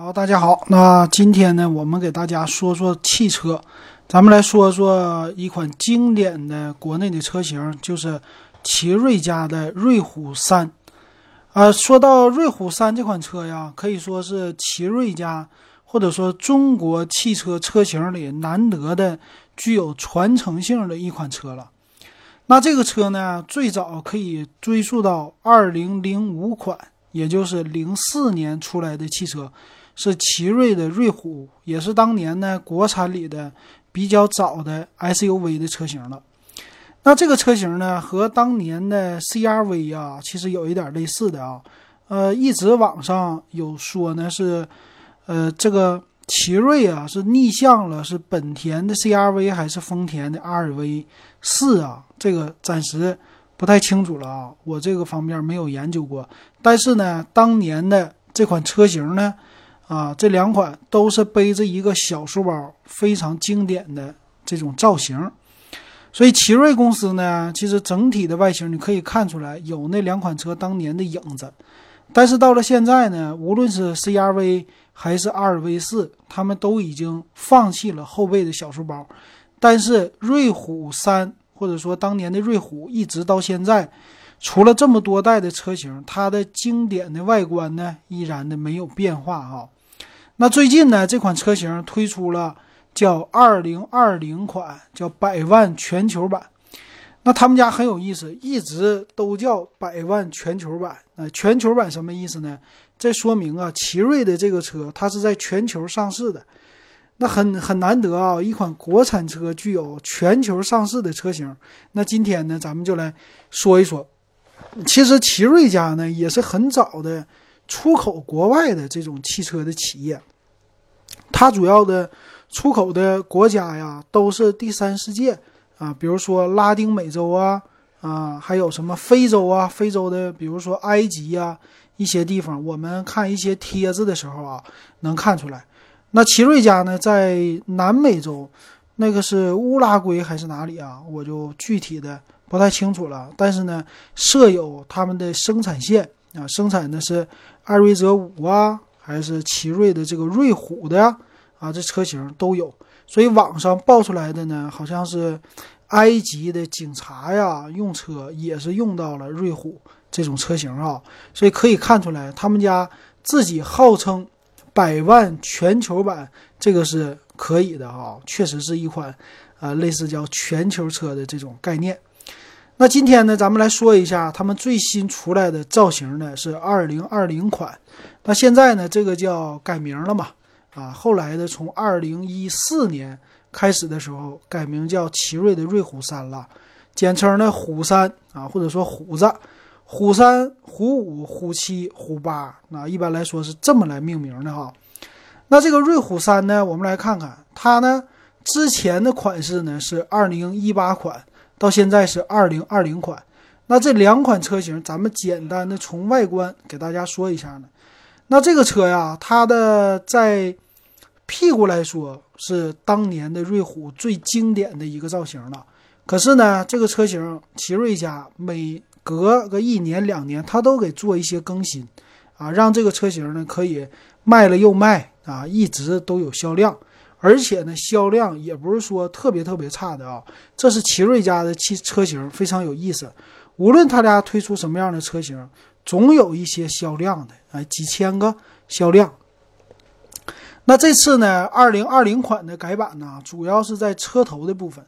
好，大家好。那今天呢，我们给大家说说汽车，咱们来说说一款经典的国内的车型，就是奇瑞家的瑞虎三。啊，说到瑞虎三这款车呀，可以说是奇瑞家或者说中国汽车车型里难得的具有传承性的一款车了。那这个车呢，最早可以追溯到二零零五款，也就是零四年出来的汽车。是奇瑞的瑞虎，也是当年呢国产里的比较早的 SUV 的车型了。那这个车型呢，和当年的 CRV 啊，其实有一点类似的啊。呃，一直网上有说呢是，呃，这个奇瑞啊是逆向了，是本田的 CRV 还是丰田的 RV 四啊？这个暂时不太清楚了啊，我这个方面没有研究过。但是呢，当年的这款车型呢。啊，这两款都是背着一个小书包，非常经典的这种造型。所以奇瑞公司呢，其实整体的外形你可以看出来有那两款车当年的影子。但是到了现在呢，无论是 CRV 还是 RV 四，他们都已经放弃了后背的小书包。但是瑞虎三或者说当年的瑞虎，一直到现在。除了这么多代的车型，它的经典的外观呢，依然的没有变化哈。那最近呢，这款车型推出了叫二零二零款，叫百万全球版。那他们家很有意思，一直都叫百万全球版。那全球版什么意思呢？这说明啊，奇瑞的这个车它是在全球上市的。那很很难得啊，一款国产车具有全球上市的车型。那今天呢，咱们就来说一说。其实奇瑞家呢，也是很早的。出口国外的这种汽车的企业，它主要的出口的国家呀，都是第三世界啊，比如说拉丁美洲啊，啊，还有什么非洲啊，非洲的，比如说埃及呀，一些地方，我们看一些帖子的时候啊，能看出来。那奇瑞家呢，在南美洲，那个是乌拉圭还是哪里啊？我就具体的不太清楚了。但是呢，设有他们的生产线啊，生产的是。艾瑞泽五啊，还是奇瑞的这个瑞虎的呀？啊，这车型都有。所以网上爆出来的呢，好像是埃及的警察呀用车也是用到了瑞虎这种车型啊。所以可以看出来，他们家自己号称百万全球版，这个是可以的啊，确实是一款啊类似叫全球车的这种概念。那今天呢，咱们来说一下他们最新出来的造型呢，是二零二零款。那现在呢，这个叫改名了嘛？啊，后来的从二零一四年开始的时候，改名叫奇瑞的瑞虎三了，简称呢虎三啊，或者说虎子，虎三、虎五、虎七、虎八，那一般来说是这么来命名的哈。那这个瑞虎三呢，我们来看看它呢，之前的款式呢是二零一八款。到现在是二零二零款，那这两款车型，咱们简单的从外观给大家说一下呢。那这个车呀，它的在屁股来说是当年的瑞虎最经典的一个造型了。可是呢，这个车型奇瑞家每隔个一年两年，它都给做一些更新啊，让这个车型呢可以卖了又卖啊，一直都有销量。而且呢，销量也不是说特别特别差的啊。这是奇瑞家的汽车型，非常有意思。无论他俩推出什么样的车型，总有一些销量的，哎，几千个销量。那这次呢，二零二零款的改版呢，主要是在车头的部分。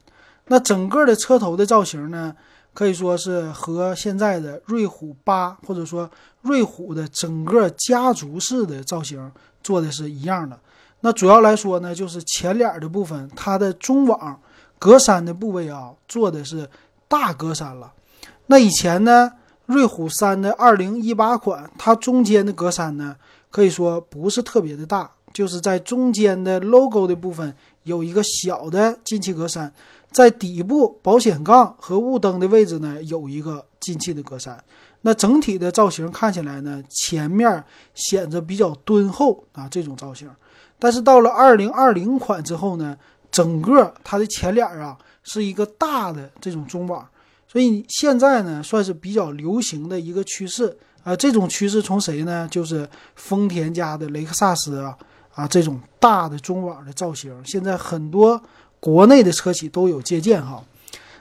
那整个的车头的造型呢，可以说是和现在的瑞虎八或者说瑞虎的整个家族式的造型做的是一样的。那主要来说呢，就是前脸的部分，它的中网格栅的部位啊，做的是大格栅了。那以前呢，瑞虎三的二零一八款，它中间的格栅呢，可以说不是特别的大，就是在中间的 logo 的部分有一个小的进气格栅，在底部保险杠和雾灯的位置呢，有一个进气的格栅。那整体的造型看起来呢，前面显得比较敦厚啊，这种造型。但是到了二零二零款之后呢，整个它的前脸啊是一个大的这种中网，所以现在呢算是比较流行的一个趋势。啊，这种趋势从谁呢？就是丰田家的雷克萨斯啊啊，这种大的中网的造型，现在很多国内的车企都有借鉴哈。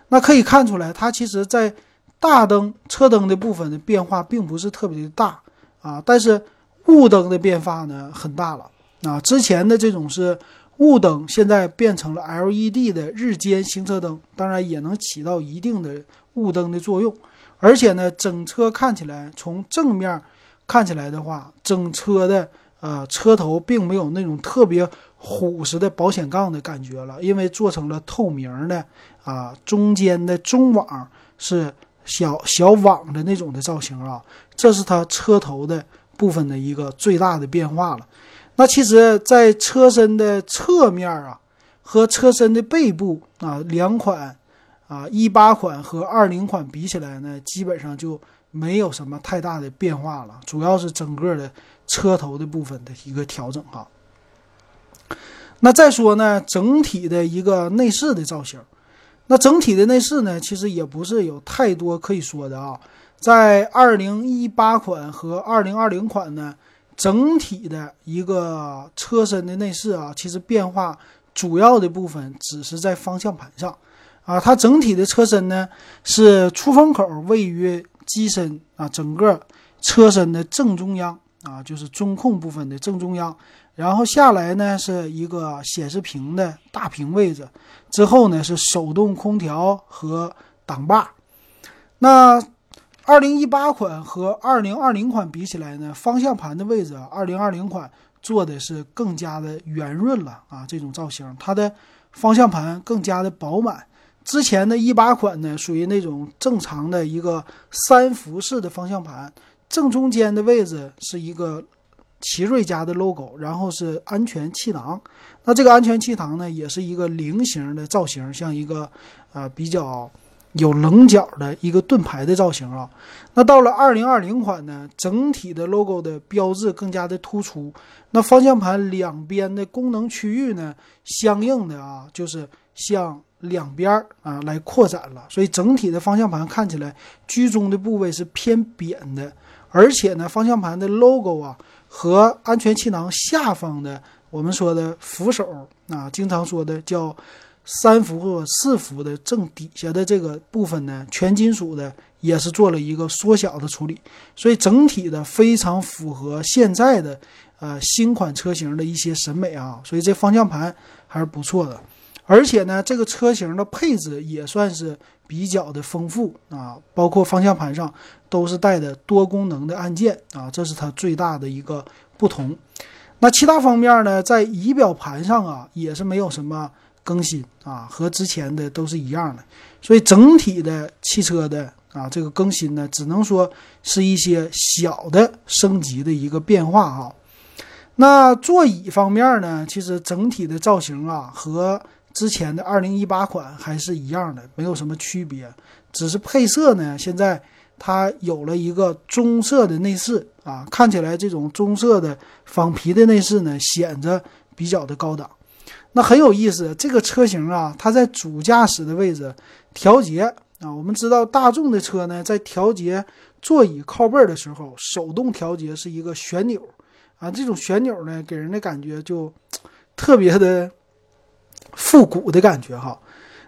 那可以看出来，它其实在大灯、车灯的部分的变化并不是特别的大啊，但是雾灯的变化呢很大了啊。之前的这种是雾灯，现在变成了 LED 的日间行车灯，当然也能起到一定的雾灯的作用。而且呢，整车看起来从正面看起来的话，整车的呃车头并没有那种特别虎实的保险杠的感觉了，因为做成了透明的啊，中间的中网是小小网的那种的造型啊，这是它车头的部分的一个最大的变化了。那其实，在车身的侧面啊和车身的背部啊两款。啊，一八款和二零款比起来呢，基本上就没有什么太大的变化了，主要是整个的车头的部分的一个调整哈。那再说呢，整体的一个内饰的造型，那整体的内饰呢，其实也不是有太多可以说的啊。在二零一八款和二零二零款呢，整体的一个车身的内饰啊，其实变化主要的部分只是在方向盘上。啊，它整体的车身呢是出风口位于机身啊，整个车身的正中央啊，就是中控部分的正中央。然后下来呢是一个显示屏的大屏位置，之后呢是手动空调和挡把。那二零一八款和二零二零款比起来呢，方向盘的位置，二零二零款做的是更加的圆润了啊，这种造型，它的方向盘更加的饱满。之前的一八款呢，属于那种正常的一个三辐式的方向盘，正中间的位置是一个奇瑞家的 logo，然后是安全气囊。那这个安全气囊呢，也是一个菱形的造型，像一个呃比较有棱角的一个盾牌的造型啊。那到了二零二零款呢，整体的 logo 的标志更加的突出。那方向盘两边的功能区域呢，相应的啊，就是向。两边啊来扩展了，所以整体的方向盘看起来居中的部位是偏扁的，而且呢，方向盘的 logo 啊和安全气囊下方的我们说的扶手啊，经常说的叫三伏或四伏的正底下的这个部分呢，全金属的也是做了一个缩小的处理，所以整体的非常符合现在的呃新款车型的一些审美啊，所以这方向盘还是不错的。而且呢，这个车型的配置也算是比较的丰富啊，包括方向盘上都是带的多功能的按键啊，这是它最大的一个不同。那其他方面呢，在仪表盘上啊，也是没有什么更新啊，和之前的都是一样的。所以整体的汽车的啊这个更新呢，只能说是一些小的升级的一个变化哈。那座椅方面呢，其实整体的造型啊和之前的二零一八款还是一样的，没有什么区别，只是配色呢，现在它有了一个棕色的内饰啊，看起来这种棕色的仿皮的内饰呢，显得比较的高档。那很有意思，这个车型啊，它在主驾驶的位置调节啊，我们知道大众的车呢，在调节座椅靠背的时候，手动调节是一个旋钮啊，这种旋钮呢，给人的感觉就特别的。复古的感觉哈，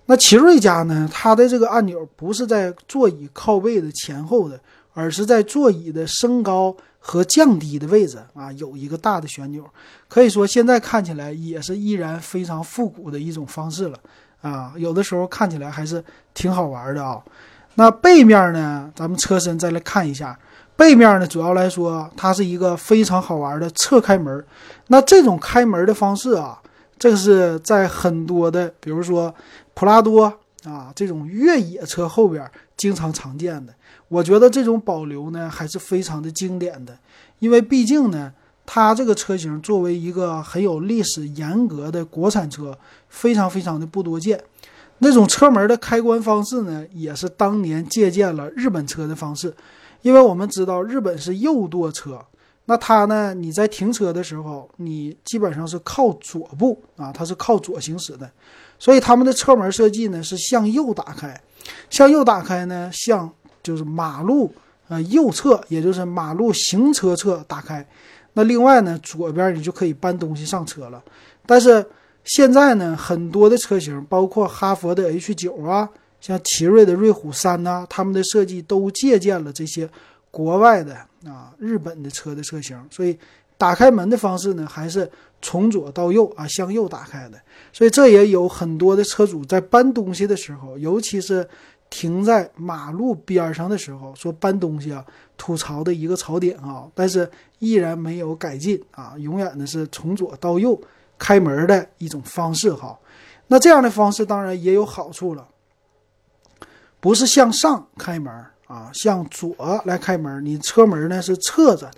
那奇瑞家呢？它的这个按钮不是在座椅靠背的前后的，而是在座椅的升高和降低的位置啊，有一个大的旋钮。可以说现在看起来也是依然非常复古的一种方式了啊，有的时候看起来还是挺好玩的啊。那背面呢？咱们车身再来看一下，背面呢，主要来说它是一个非常好玩的侧开门。那这种开门的方式啊。这个是在很多的，比如说普拉多啊这种越野车后边经常常见的。我觉得这种保留呢还是非常的经典的，因为毕竟呢，它这个车型作为一个很有历史严格的国产车，非常非常的不多见。那种车门的开关方式呢，也是当年借鉴了日本车的方式，因为我们知道日本是右舵车。那它呢？你在停车的时候，你基本上是靠左部啊，它是靠左行驶的，所以他们的车门设计呢是向右打开，向右打开呢，向就是马路呃右侧，也就是马路行车侧打开。那另外呢，左边你就可以搬东西上车了。但是现在呢，很多的车型，包括哈佛的 H 九啊，像奇瑞的瑞虎三呐，他们的设计都借鉴了这些国外的啊日本的车的车型，所以打开门的方式呢，还是从左到右啊向右打开的。所以这也有很多的车主在搬东西的时候，尤其是。停在马路边上的时候，说搬东西啊，吐槽的一个槽点啊，但是依然没有改进啊，永远的是从左到右开门的一种方式哈。那这样的方式当然也有好处了，不是向上开门啊，向左来开门，你车门呢是侧着，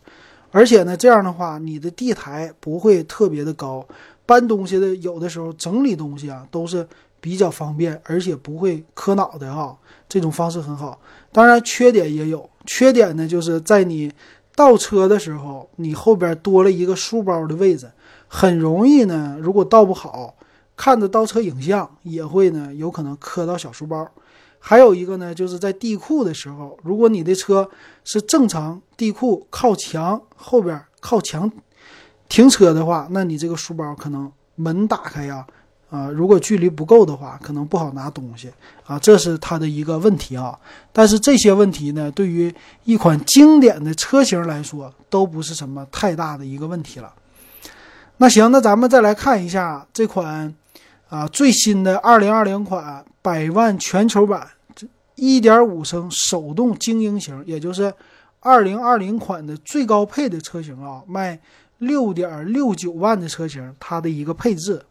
而且呢这样的话，你的地台不会特别的高，搬东西的有的时候整理东西啊都是。比较方便，而且不会磕脑袋哈，这种方式很好。当然，缺点也有，缺点呢就是在你倒车的时候，你后边多了一个书包的位置，很容易呢，如果倒不好，看着倒车影像也会呢有可能磕到小书包。还有一个呢，就是在地库的时候，如果你的车是正常地库靠墙后边靠墙停车的话，那你这个书包可能门打开呀。啊如果距离不够的话，可能不好拿东西啊，这是它的一个问题啊。但是这些问题呢，对于一款经典的车型来说，都不是什么太大的一个问题了。那行，那咱们再来看一下这款啊最新的2020款百万全球版，这1.5升手动精英型，也就是2020款的最高配的车型啊，卖6.69万的车型，它的一个配置。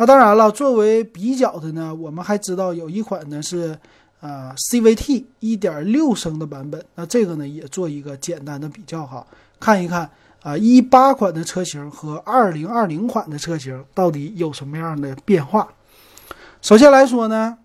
那当然了，作为比较的呢，我们还知道有一款呢是，呃，CVT 1.6升的版本。那这个呢也做一个简单的比较哈，看一看啊，一八款的车型和二零二零款的车型到底有什么样的变化。首先来说呢，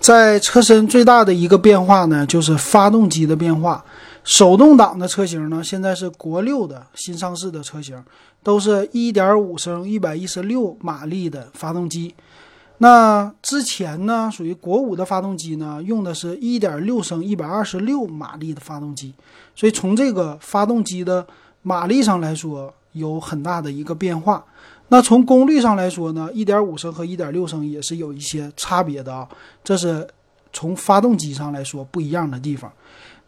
在车身最大的一个变化呢，就是发动机的变化。手动挡的车型呢，现在是国六的新上市的车型，都是一点五升一百一十六马力的发动机。那之前呢，属于国五的发动机呢，用的是一点六升一百二十六马力的发动机。所以从这个发动机的马力上来说，有很大的一个变化。那从功率上来说呢，一点五升和一点六升也是有一些差别的啊。这是从发动机上来说不一样的地方。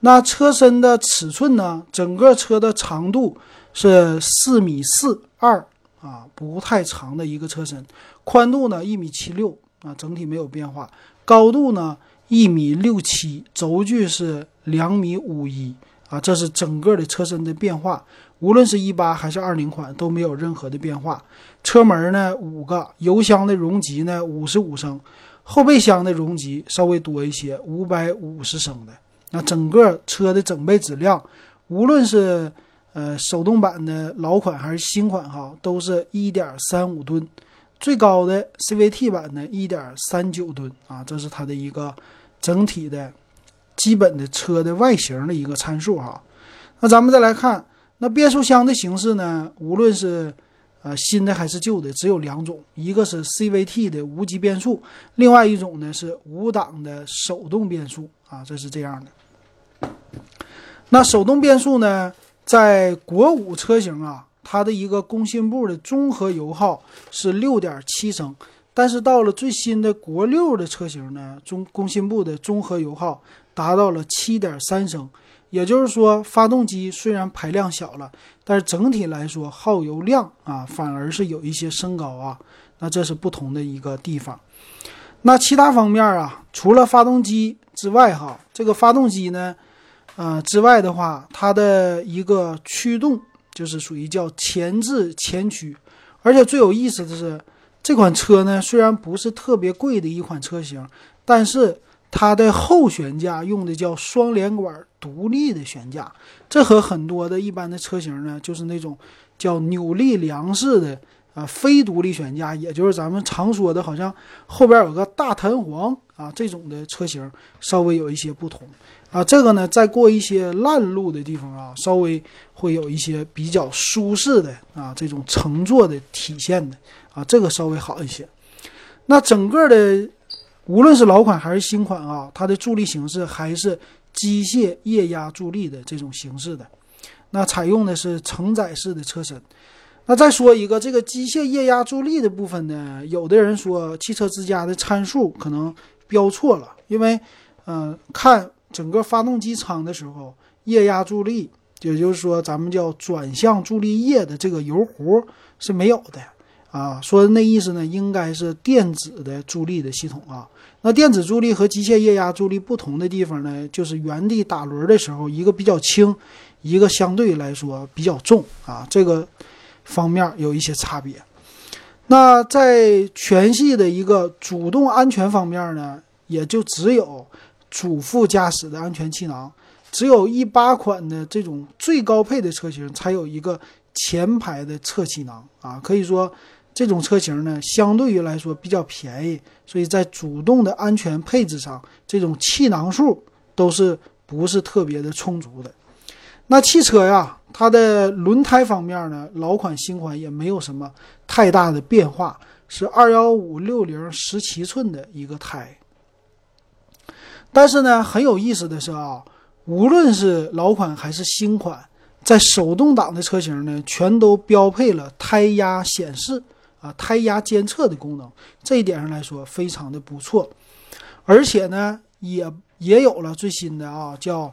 那车身的尺寸呢？整个车的长度是四米四二啊，不太长的一个车身。宽度呢一米七六啊，整体没有变化。高度呢一米六七，轴距是两米五一啊，这是整个的车身的变化。无论是一八还是二零款都没有任何的变化。车门呢五个，油箱的容积呢五十五升，后备箱的容积稍微多一些，五百五十升的。那整个车的整备质量，无论是呃手动版的老款还是新款哈，都是一点三五吨，最高的 CVT 版呢一点三九吨啊，这是它的一个整体的基本的车的外形的一个参数哈。那咱们再来看，那变速箱的形式呢，无论是呃新的还是旧的，只有两种，一个是 CVT 的无级变速，另外一种呢是五档的手动变速啊，这是这样的。那手动变速呢，在国五车型啊，它的一个工信部的综合油耗是六点七升，但是到了最新的国六的车型呢，中工信部的综合油耗达到了七点三升，也就是说，发动机虽然排量小了，但是整体来说耗油量啊，反而是有一些升高啊，那这是不同的一个地方。那其他方面啊，除了发动机之外哈，这个发动机呢。呃，之外的话，它的一个驱动就是属于叫前置前驱，而且最有意思的是，这款车呢虽然不是特别贵的一款车型，但是它的后悬架用的叫双连管独立的悬架，这和很多的一般的车型呢就是那种叫扭力梁式的啊非独立悬架，也就是咱们常说的好像后边有个大弹簧啊这种的车型稍微有一些不同。啊，这个呢，在过一些烂路的地方啊，稍微会有一些比较舒适的啊这种乘坐的体现的啊，这个稍微好一些。那整个的，无论是老款还是新款啊，它的助力形式还是机械液压助力的这种形式的。那采用的是承载式的车身。那再说一个这个机械液压助力的部分呢，有的人说汽车之家的参数可能标错了，因为，嗯，看整个发动机舱的时候，液压助力，也就是说咱们叫转向助力液的这个油壶是没有的啊。说那意思呢，应该是电子的助力的系统啊。那电子助力和机械液压助力不同的地方呢，就是原地打轮的时候，一个比较轻，一个相对来说比较重啊。这个。方面有一些差别。那在全系的一个主动安全方面呢，也就只有主副驾驶的安全气囊，只有一八款的这种最高配的车型才有一个前排的侧气囊啊。可以说这种车型呢，相对于来说比较便宜，所以在主动的安全配置上，这种气囊数都是不是特别的充足的。那汽车呀。它的轮胎方面呢，老款新款也没有什么太大的变化，是二幺五六零十七寸的一个胎。但是呢，很有意思的是啊，无论是老款还是新款，在手动挡的车型呢，全都标配了胎压显示啊、胎压监测的功能，这一点上来说非常的不错。而且呢，也也有了最新的啊，叫。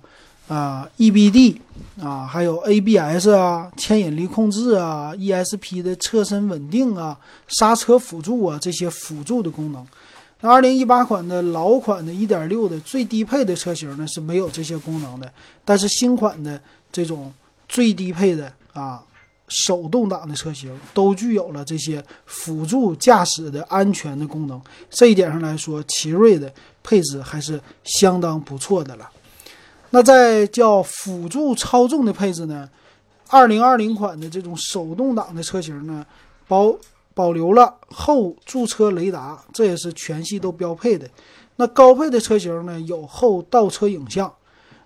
啊，EBD 啊，还有 ABS 啊，牵引力控制啊，ESP 的车身稳定啊，刹车辅助啊，这些辅助的功能。那2018款的老款的1.6的最低配的车型呢是没有这些功能的，但是新款的这种最低配的啊手动挡的车型都具有了这些辅助驾驶的安全的功能。这一点上来说，奇瑞的配置还是相当不错的了。那在叫辅助操纵的配置呢？二零二零款的这种手动挡的车型呢，包保留了后驻车雷达，这也是全系都标配的。那高配的车型呢，有后倒车影像。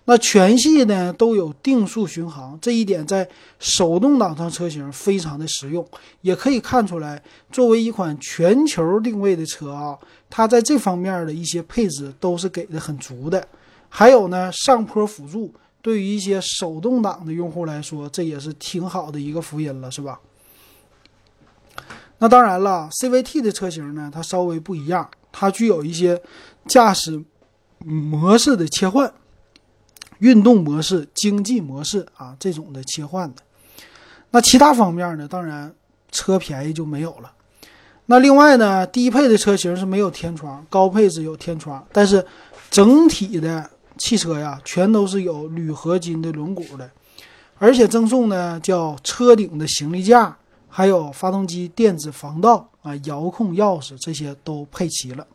那全系呢都有定速巡航，这一点在手动挡上车型非常的实用。也可以看出来，作为一款全球定位的车啊，它在这方面的一些配置都是给的很足的。还有呢，上坡辅助对于一些手动挡的用户来说，这也是挺好的一个福音了，是吧？那当然了，CVT 的车型呢，它稍微不一样，它具有一些驾驶模式的切换，运动模式、经济模式啊这种的切换的。那其他方面呢，当然车便宜就没有了。那另外呢，低配的车型是没有天窗，高配置有天窗，但是整体的。汽车呀，全都是有铝合金的轮毂的，而且赠送呢叫车顶的行李架，还有发动机电子防盗啊、遥控钥匙这些都配齐了。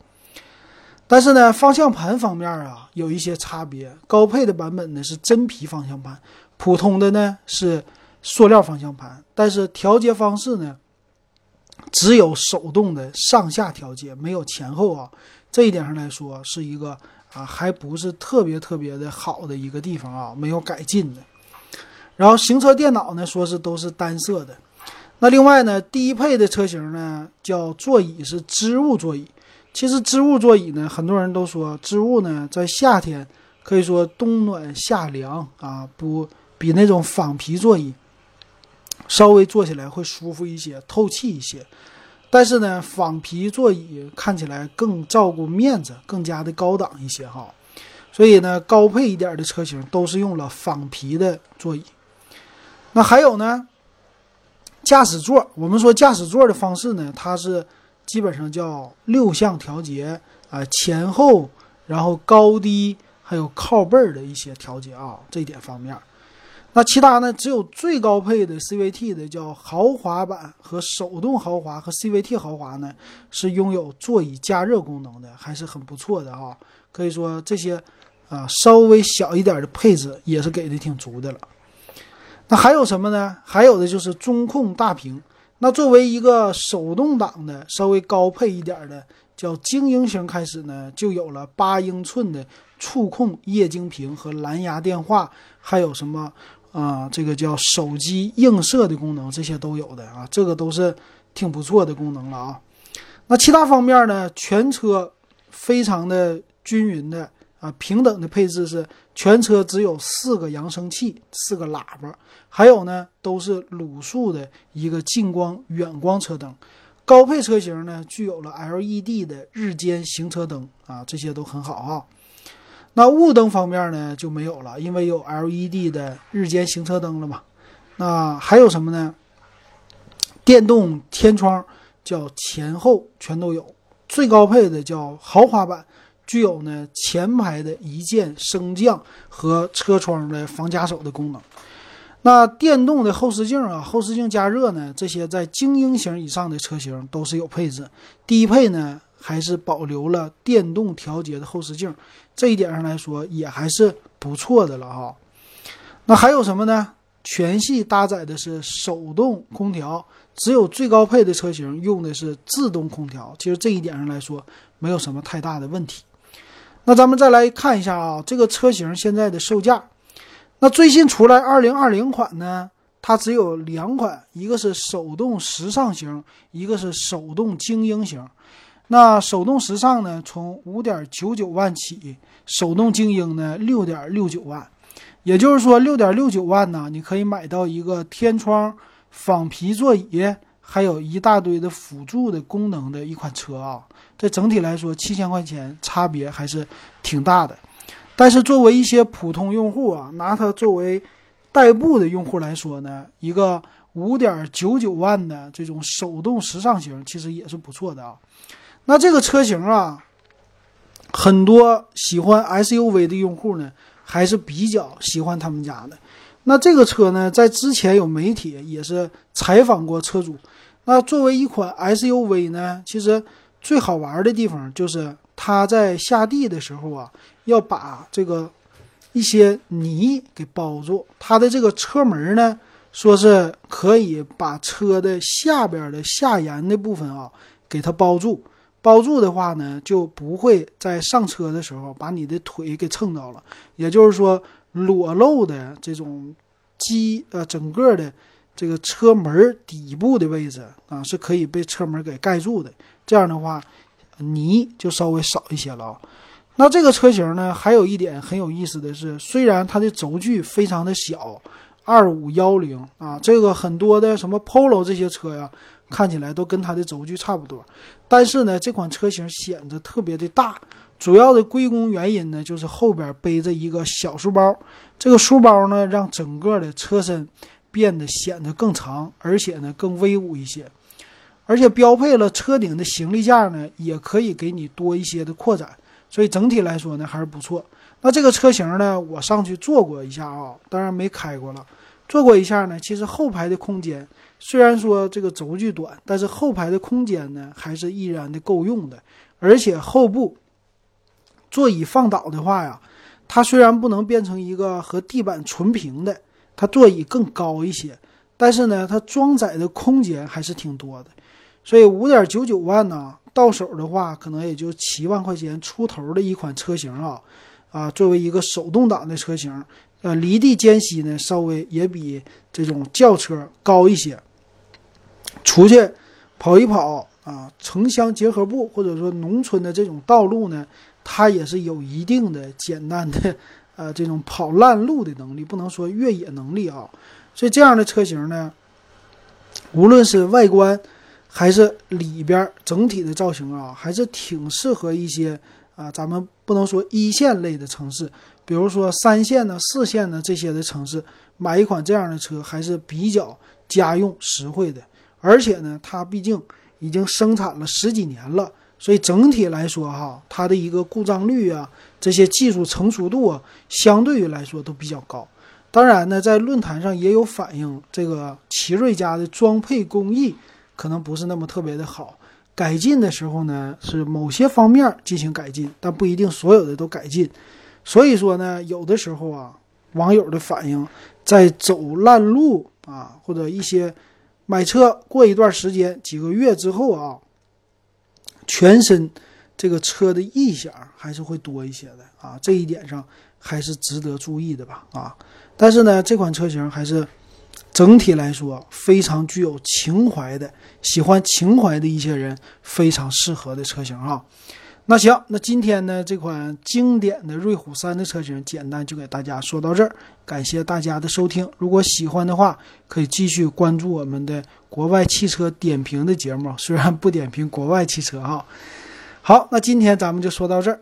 但是呢，方向盘方面啊有一些差别，高配的版本呢是真皮方向盘，普通的呢是塑料方向盘。但是调节方式呢，只有手动的上下调节，没有前后啊。这一点上来说是一个。啊，还不是特别特别的好的一个地方啊，没有改进的。然后行车电脑呢，说是都是单色的。那另外呢，低配的车型呢，叫座椅是织物座椅。其实织物座椅呢，很多人都说织物呢，在夏天可以说冬暖夏凉啊，不比那种仿皮座椅稍微坐起来会舒服一些，透气一些。但是呢，仿皮座椅看起来更照顾面子，更加的高档一些哈。所以呢，高配一点的车型都是用了仿皮的座椅。那还有呢，驾驶座，我们说驾驶座的方式呢，它是基本上叫六项调节啊，前后，然后高低，还有靠背儿的一些调节啊，这一点方面。那其他呢？只有最高配的 CVT 的叫豪华版和手动豪华和 CVT 豪华呢，是拥有座椅加热功能的，还是很不错的啊。可以说这些啊稍微小一点的配置也是给的挺足的了。那还有什么呢？还有的就是中控大屏。那作为一个手动挡的稍微高配一点的叫精英型开始呢，就有了八英寸的触控液晶屏和蓝牙电话，还有什么？啊，这个叫手机映射的功能，这些都有的啊，这个都是挺不错的功能了啊。那其他方面呢？全车非常的均匀的啊，平等的配置是全车只有四个扬声器，四个喇叭，还有呢都是卤素的一个近光远光车灯。高配车型呢具有了 LED 的日间行车灯啊，这些都很好哈。那雾灯方面呢就没有了，因为有 LED 的日间行车灯了嘛。那还有什么呢？电动天窗叫前后全都有，最高配的叫豪华版，具有呢前排的一键升降和车窗的防夹手的功能。那电动的后视镜啊，后视镜加热呢，这些在精英型以上的车型都是有配置。低配呢还是保留了电动调节的后视镜，这一点上来说也还是不错的了哈。那还有什么呢？全系搭载的是手动空调。只有最高配的车型用的是自动空调，其实这一点上来说没有什么太大的问题。那咱们再来看一下啊，这个车型现在的售价。那最新出来二零二零款呢，它只有两款，一个是手动时尚型，一个是手动精英型。那手动时尚呢，从五点九九万起，手动精英呢六点六九万。也就是说，六点六九万呢，你可以买到一个天窗。仿皮座椅，还有一大堆的辅助的功能的一款车啊，这整体来说七千块钱差别还是挺大的。但是作为一些普通用户啊，拿它作为代步的用户来说呢，一个五点九九万的这种手动时尚型其实也是不错的啊。那这个车型啊，很多喜欢 SUV 的用户呢，还是比较喜欢他们家的。那这个车呢，在之前有媒体也是采访过车主。那作为一款 SUV 呢，其实最好玩的地方就是它在下地的时候啊，要把这个一些泥给包住。它的这个车门呢，说是可以把车的下边的下沿的部分啊给它包住。包住的话呢，就不会在上车的时候把你的腿给蹭到了。也就是说。裸露的这种机呃，整个的这个车门底部的位置啊，是可以被车门给盖住的。这样的话，泥就稍微少一些了。那这个车型呢，还有一点很有意思的是，虽然它的轴距非常的小，二五幺零啊，这个很多的什么 Polo 这些车呀，看起来都跟它的轴距差不多，但是呢，这款车型显得特别的大。主要的归功原因呢，就是后边背着一个小书包，这个书包呢，让整个的车身变得显得更长，而且呢更威武一些，而且标配了车顶的行李架呢，也可以给你多一些的扩展，所以整体来说呢还是不错。那这个车型呢，我上去坐过一下啊，当然没开过了，坐过一下呢，其实后排的空间虽然说这个轴距短，但是后排的空间呢还是依然的够用的，而且后部。座椅放倒的话呀，它虽然不能变成一个和地板纯平的，它座椅更高一些，但是呢，它装载的空间还是挺多的。所以五点九九万呢，到手的话可能也就七万块钱出头的一款车型啊，啊，作为一个手动挡的车型，呃，离地间隙呢稍微也比这种轿车高一些。出去跑一跑啊，城乡结合部或者说农村的这种道路呢。它也是有一定的简单的，呃，这种跑烂路的能力，不能说越野能力啊。所以这样的车型呢，无论是外观还是里边整体的造型啊，还是挺适合一些啊，咱们不能说一线类的城市，比如说三线的、四线的这些的城市，买一款这样的车还是比较家用实惠的。而且呢，它毕竟已经生产了十几年了。所以整体来说，哈，它的一个故障率啊，这些技术成熟度啊，相对于来说都比较高。当然呢，在论坛上也有反映，这个奇瑞家的装配工艺可能不是那么特别的好，改进的时候呢，是某些方面进行改进，但不一定所有的都改进。所以说呢，有的时候啊，网友的反应，在走烂路啊，或者一些买车过一段时间，几个月之后啊。全身这个车的异响还是会多一些的啊，这一点上还是值得注意的吧啊。但是呢，这款车型还是整体来说非常具有情怀的，喜欢情怀的一些人非常适合的车型啊。那行，那今天呢这款经典的瑞虎三的车型，简单就给大家说到这儿。感谢大家的收听，如果喜欢的话，可以继续关注我们的国外汽车点评的节目，虽然不点评国外汽车哈。好，那今天咱们就说到这儿。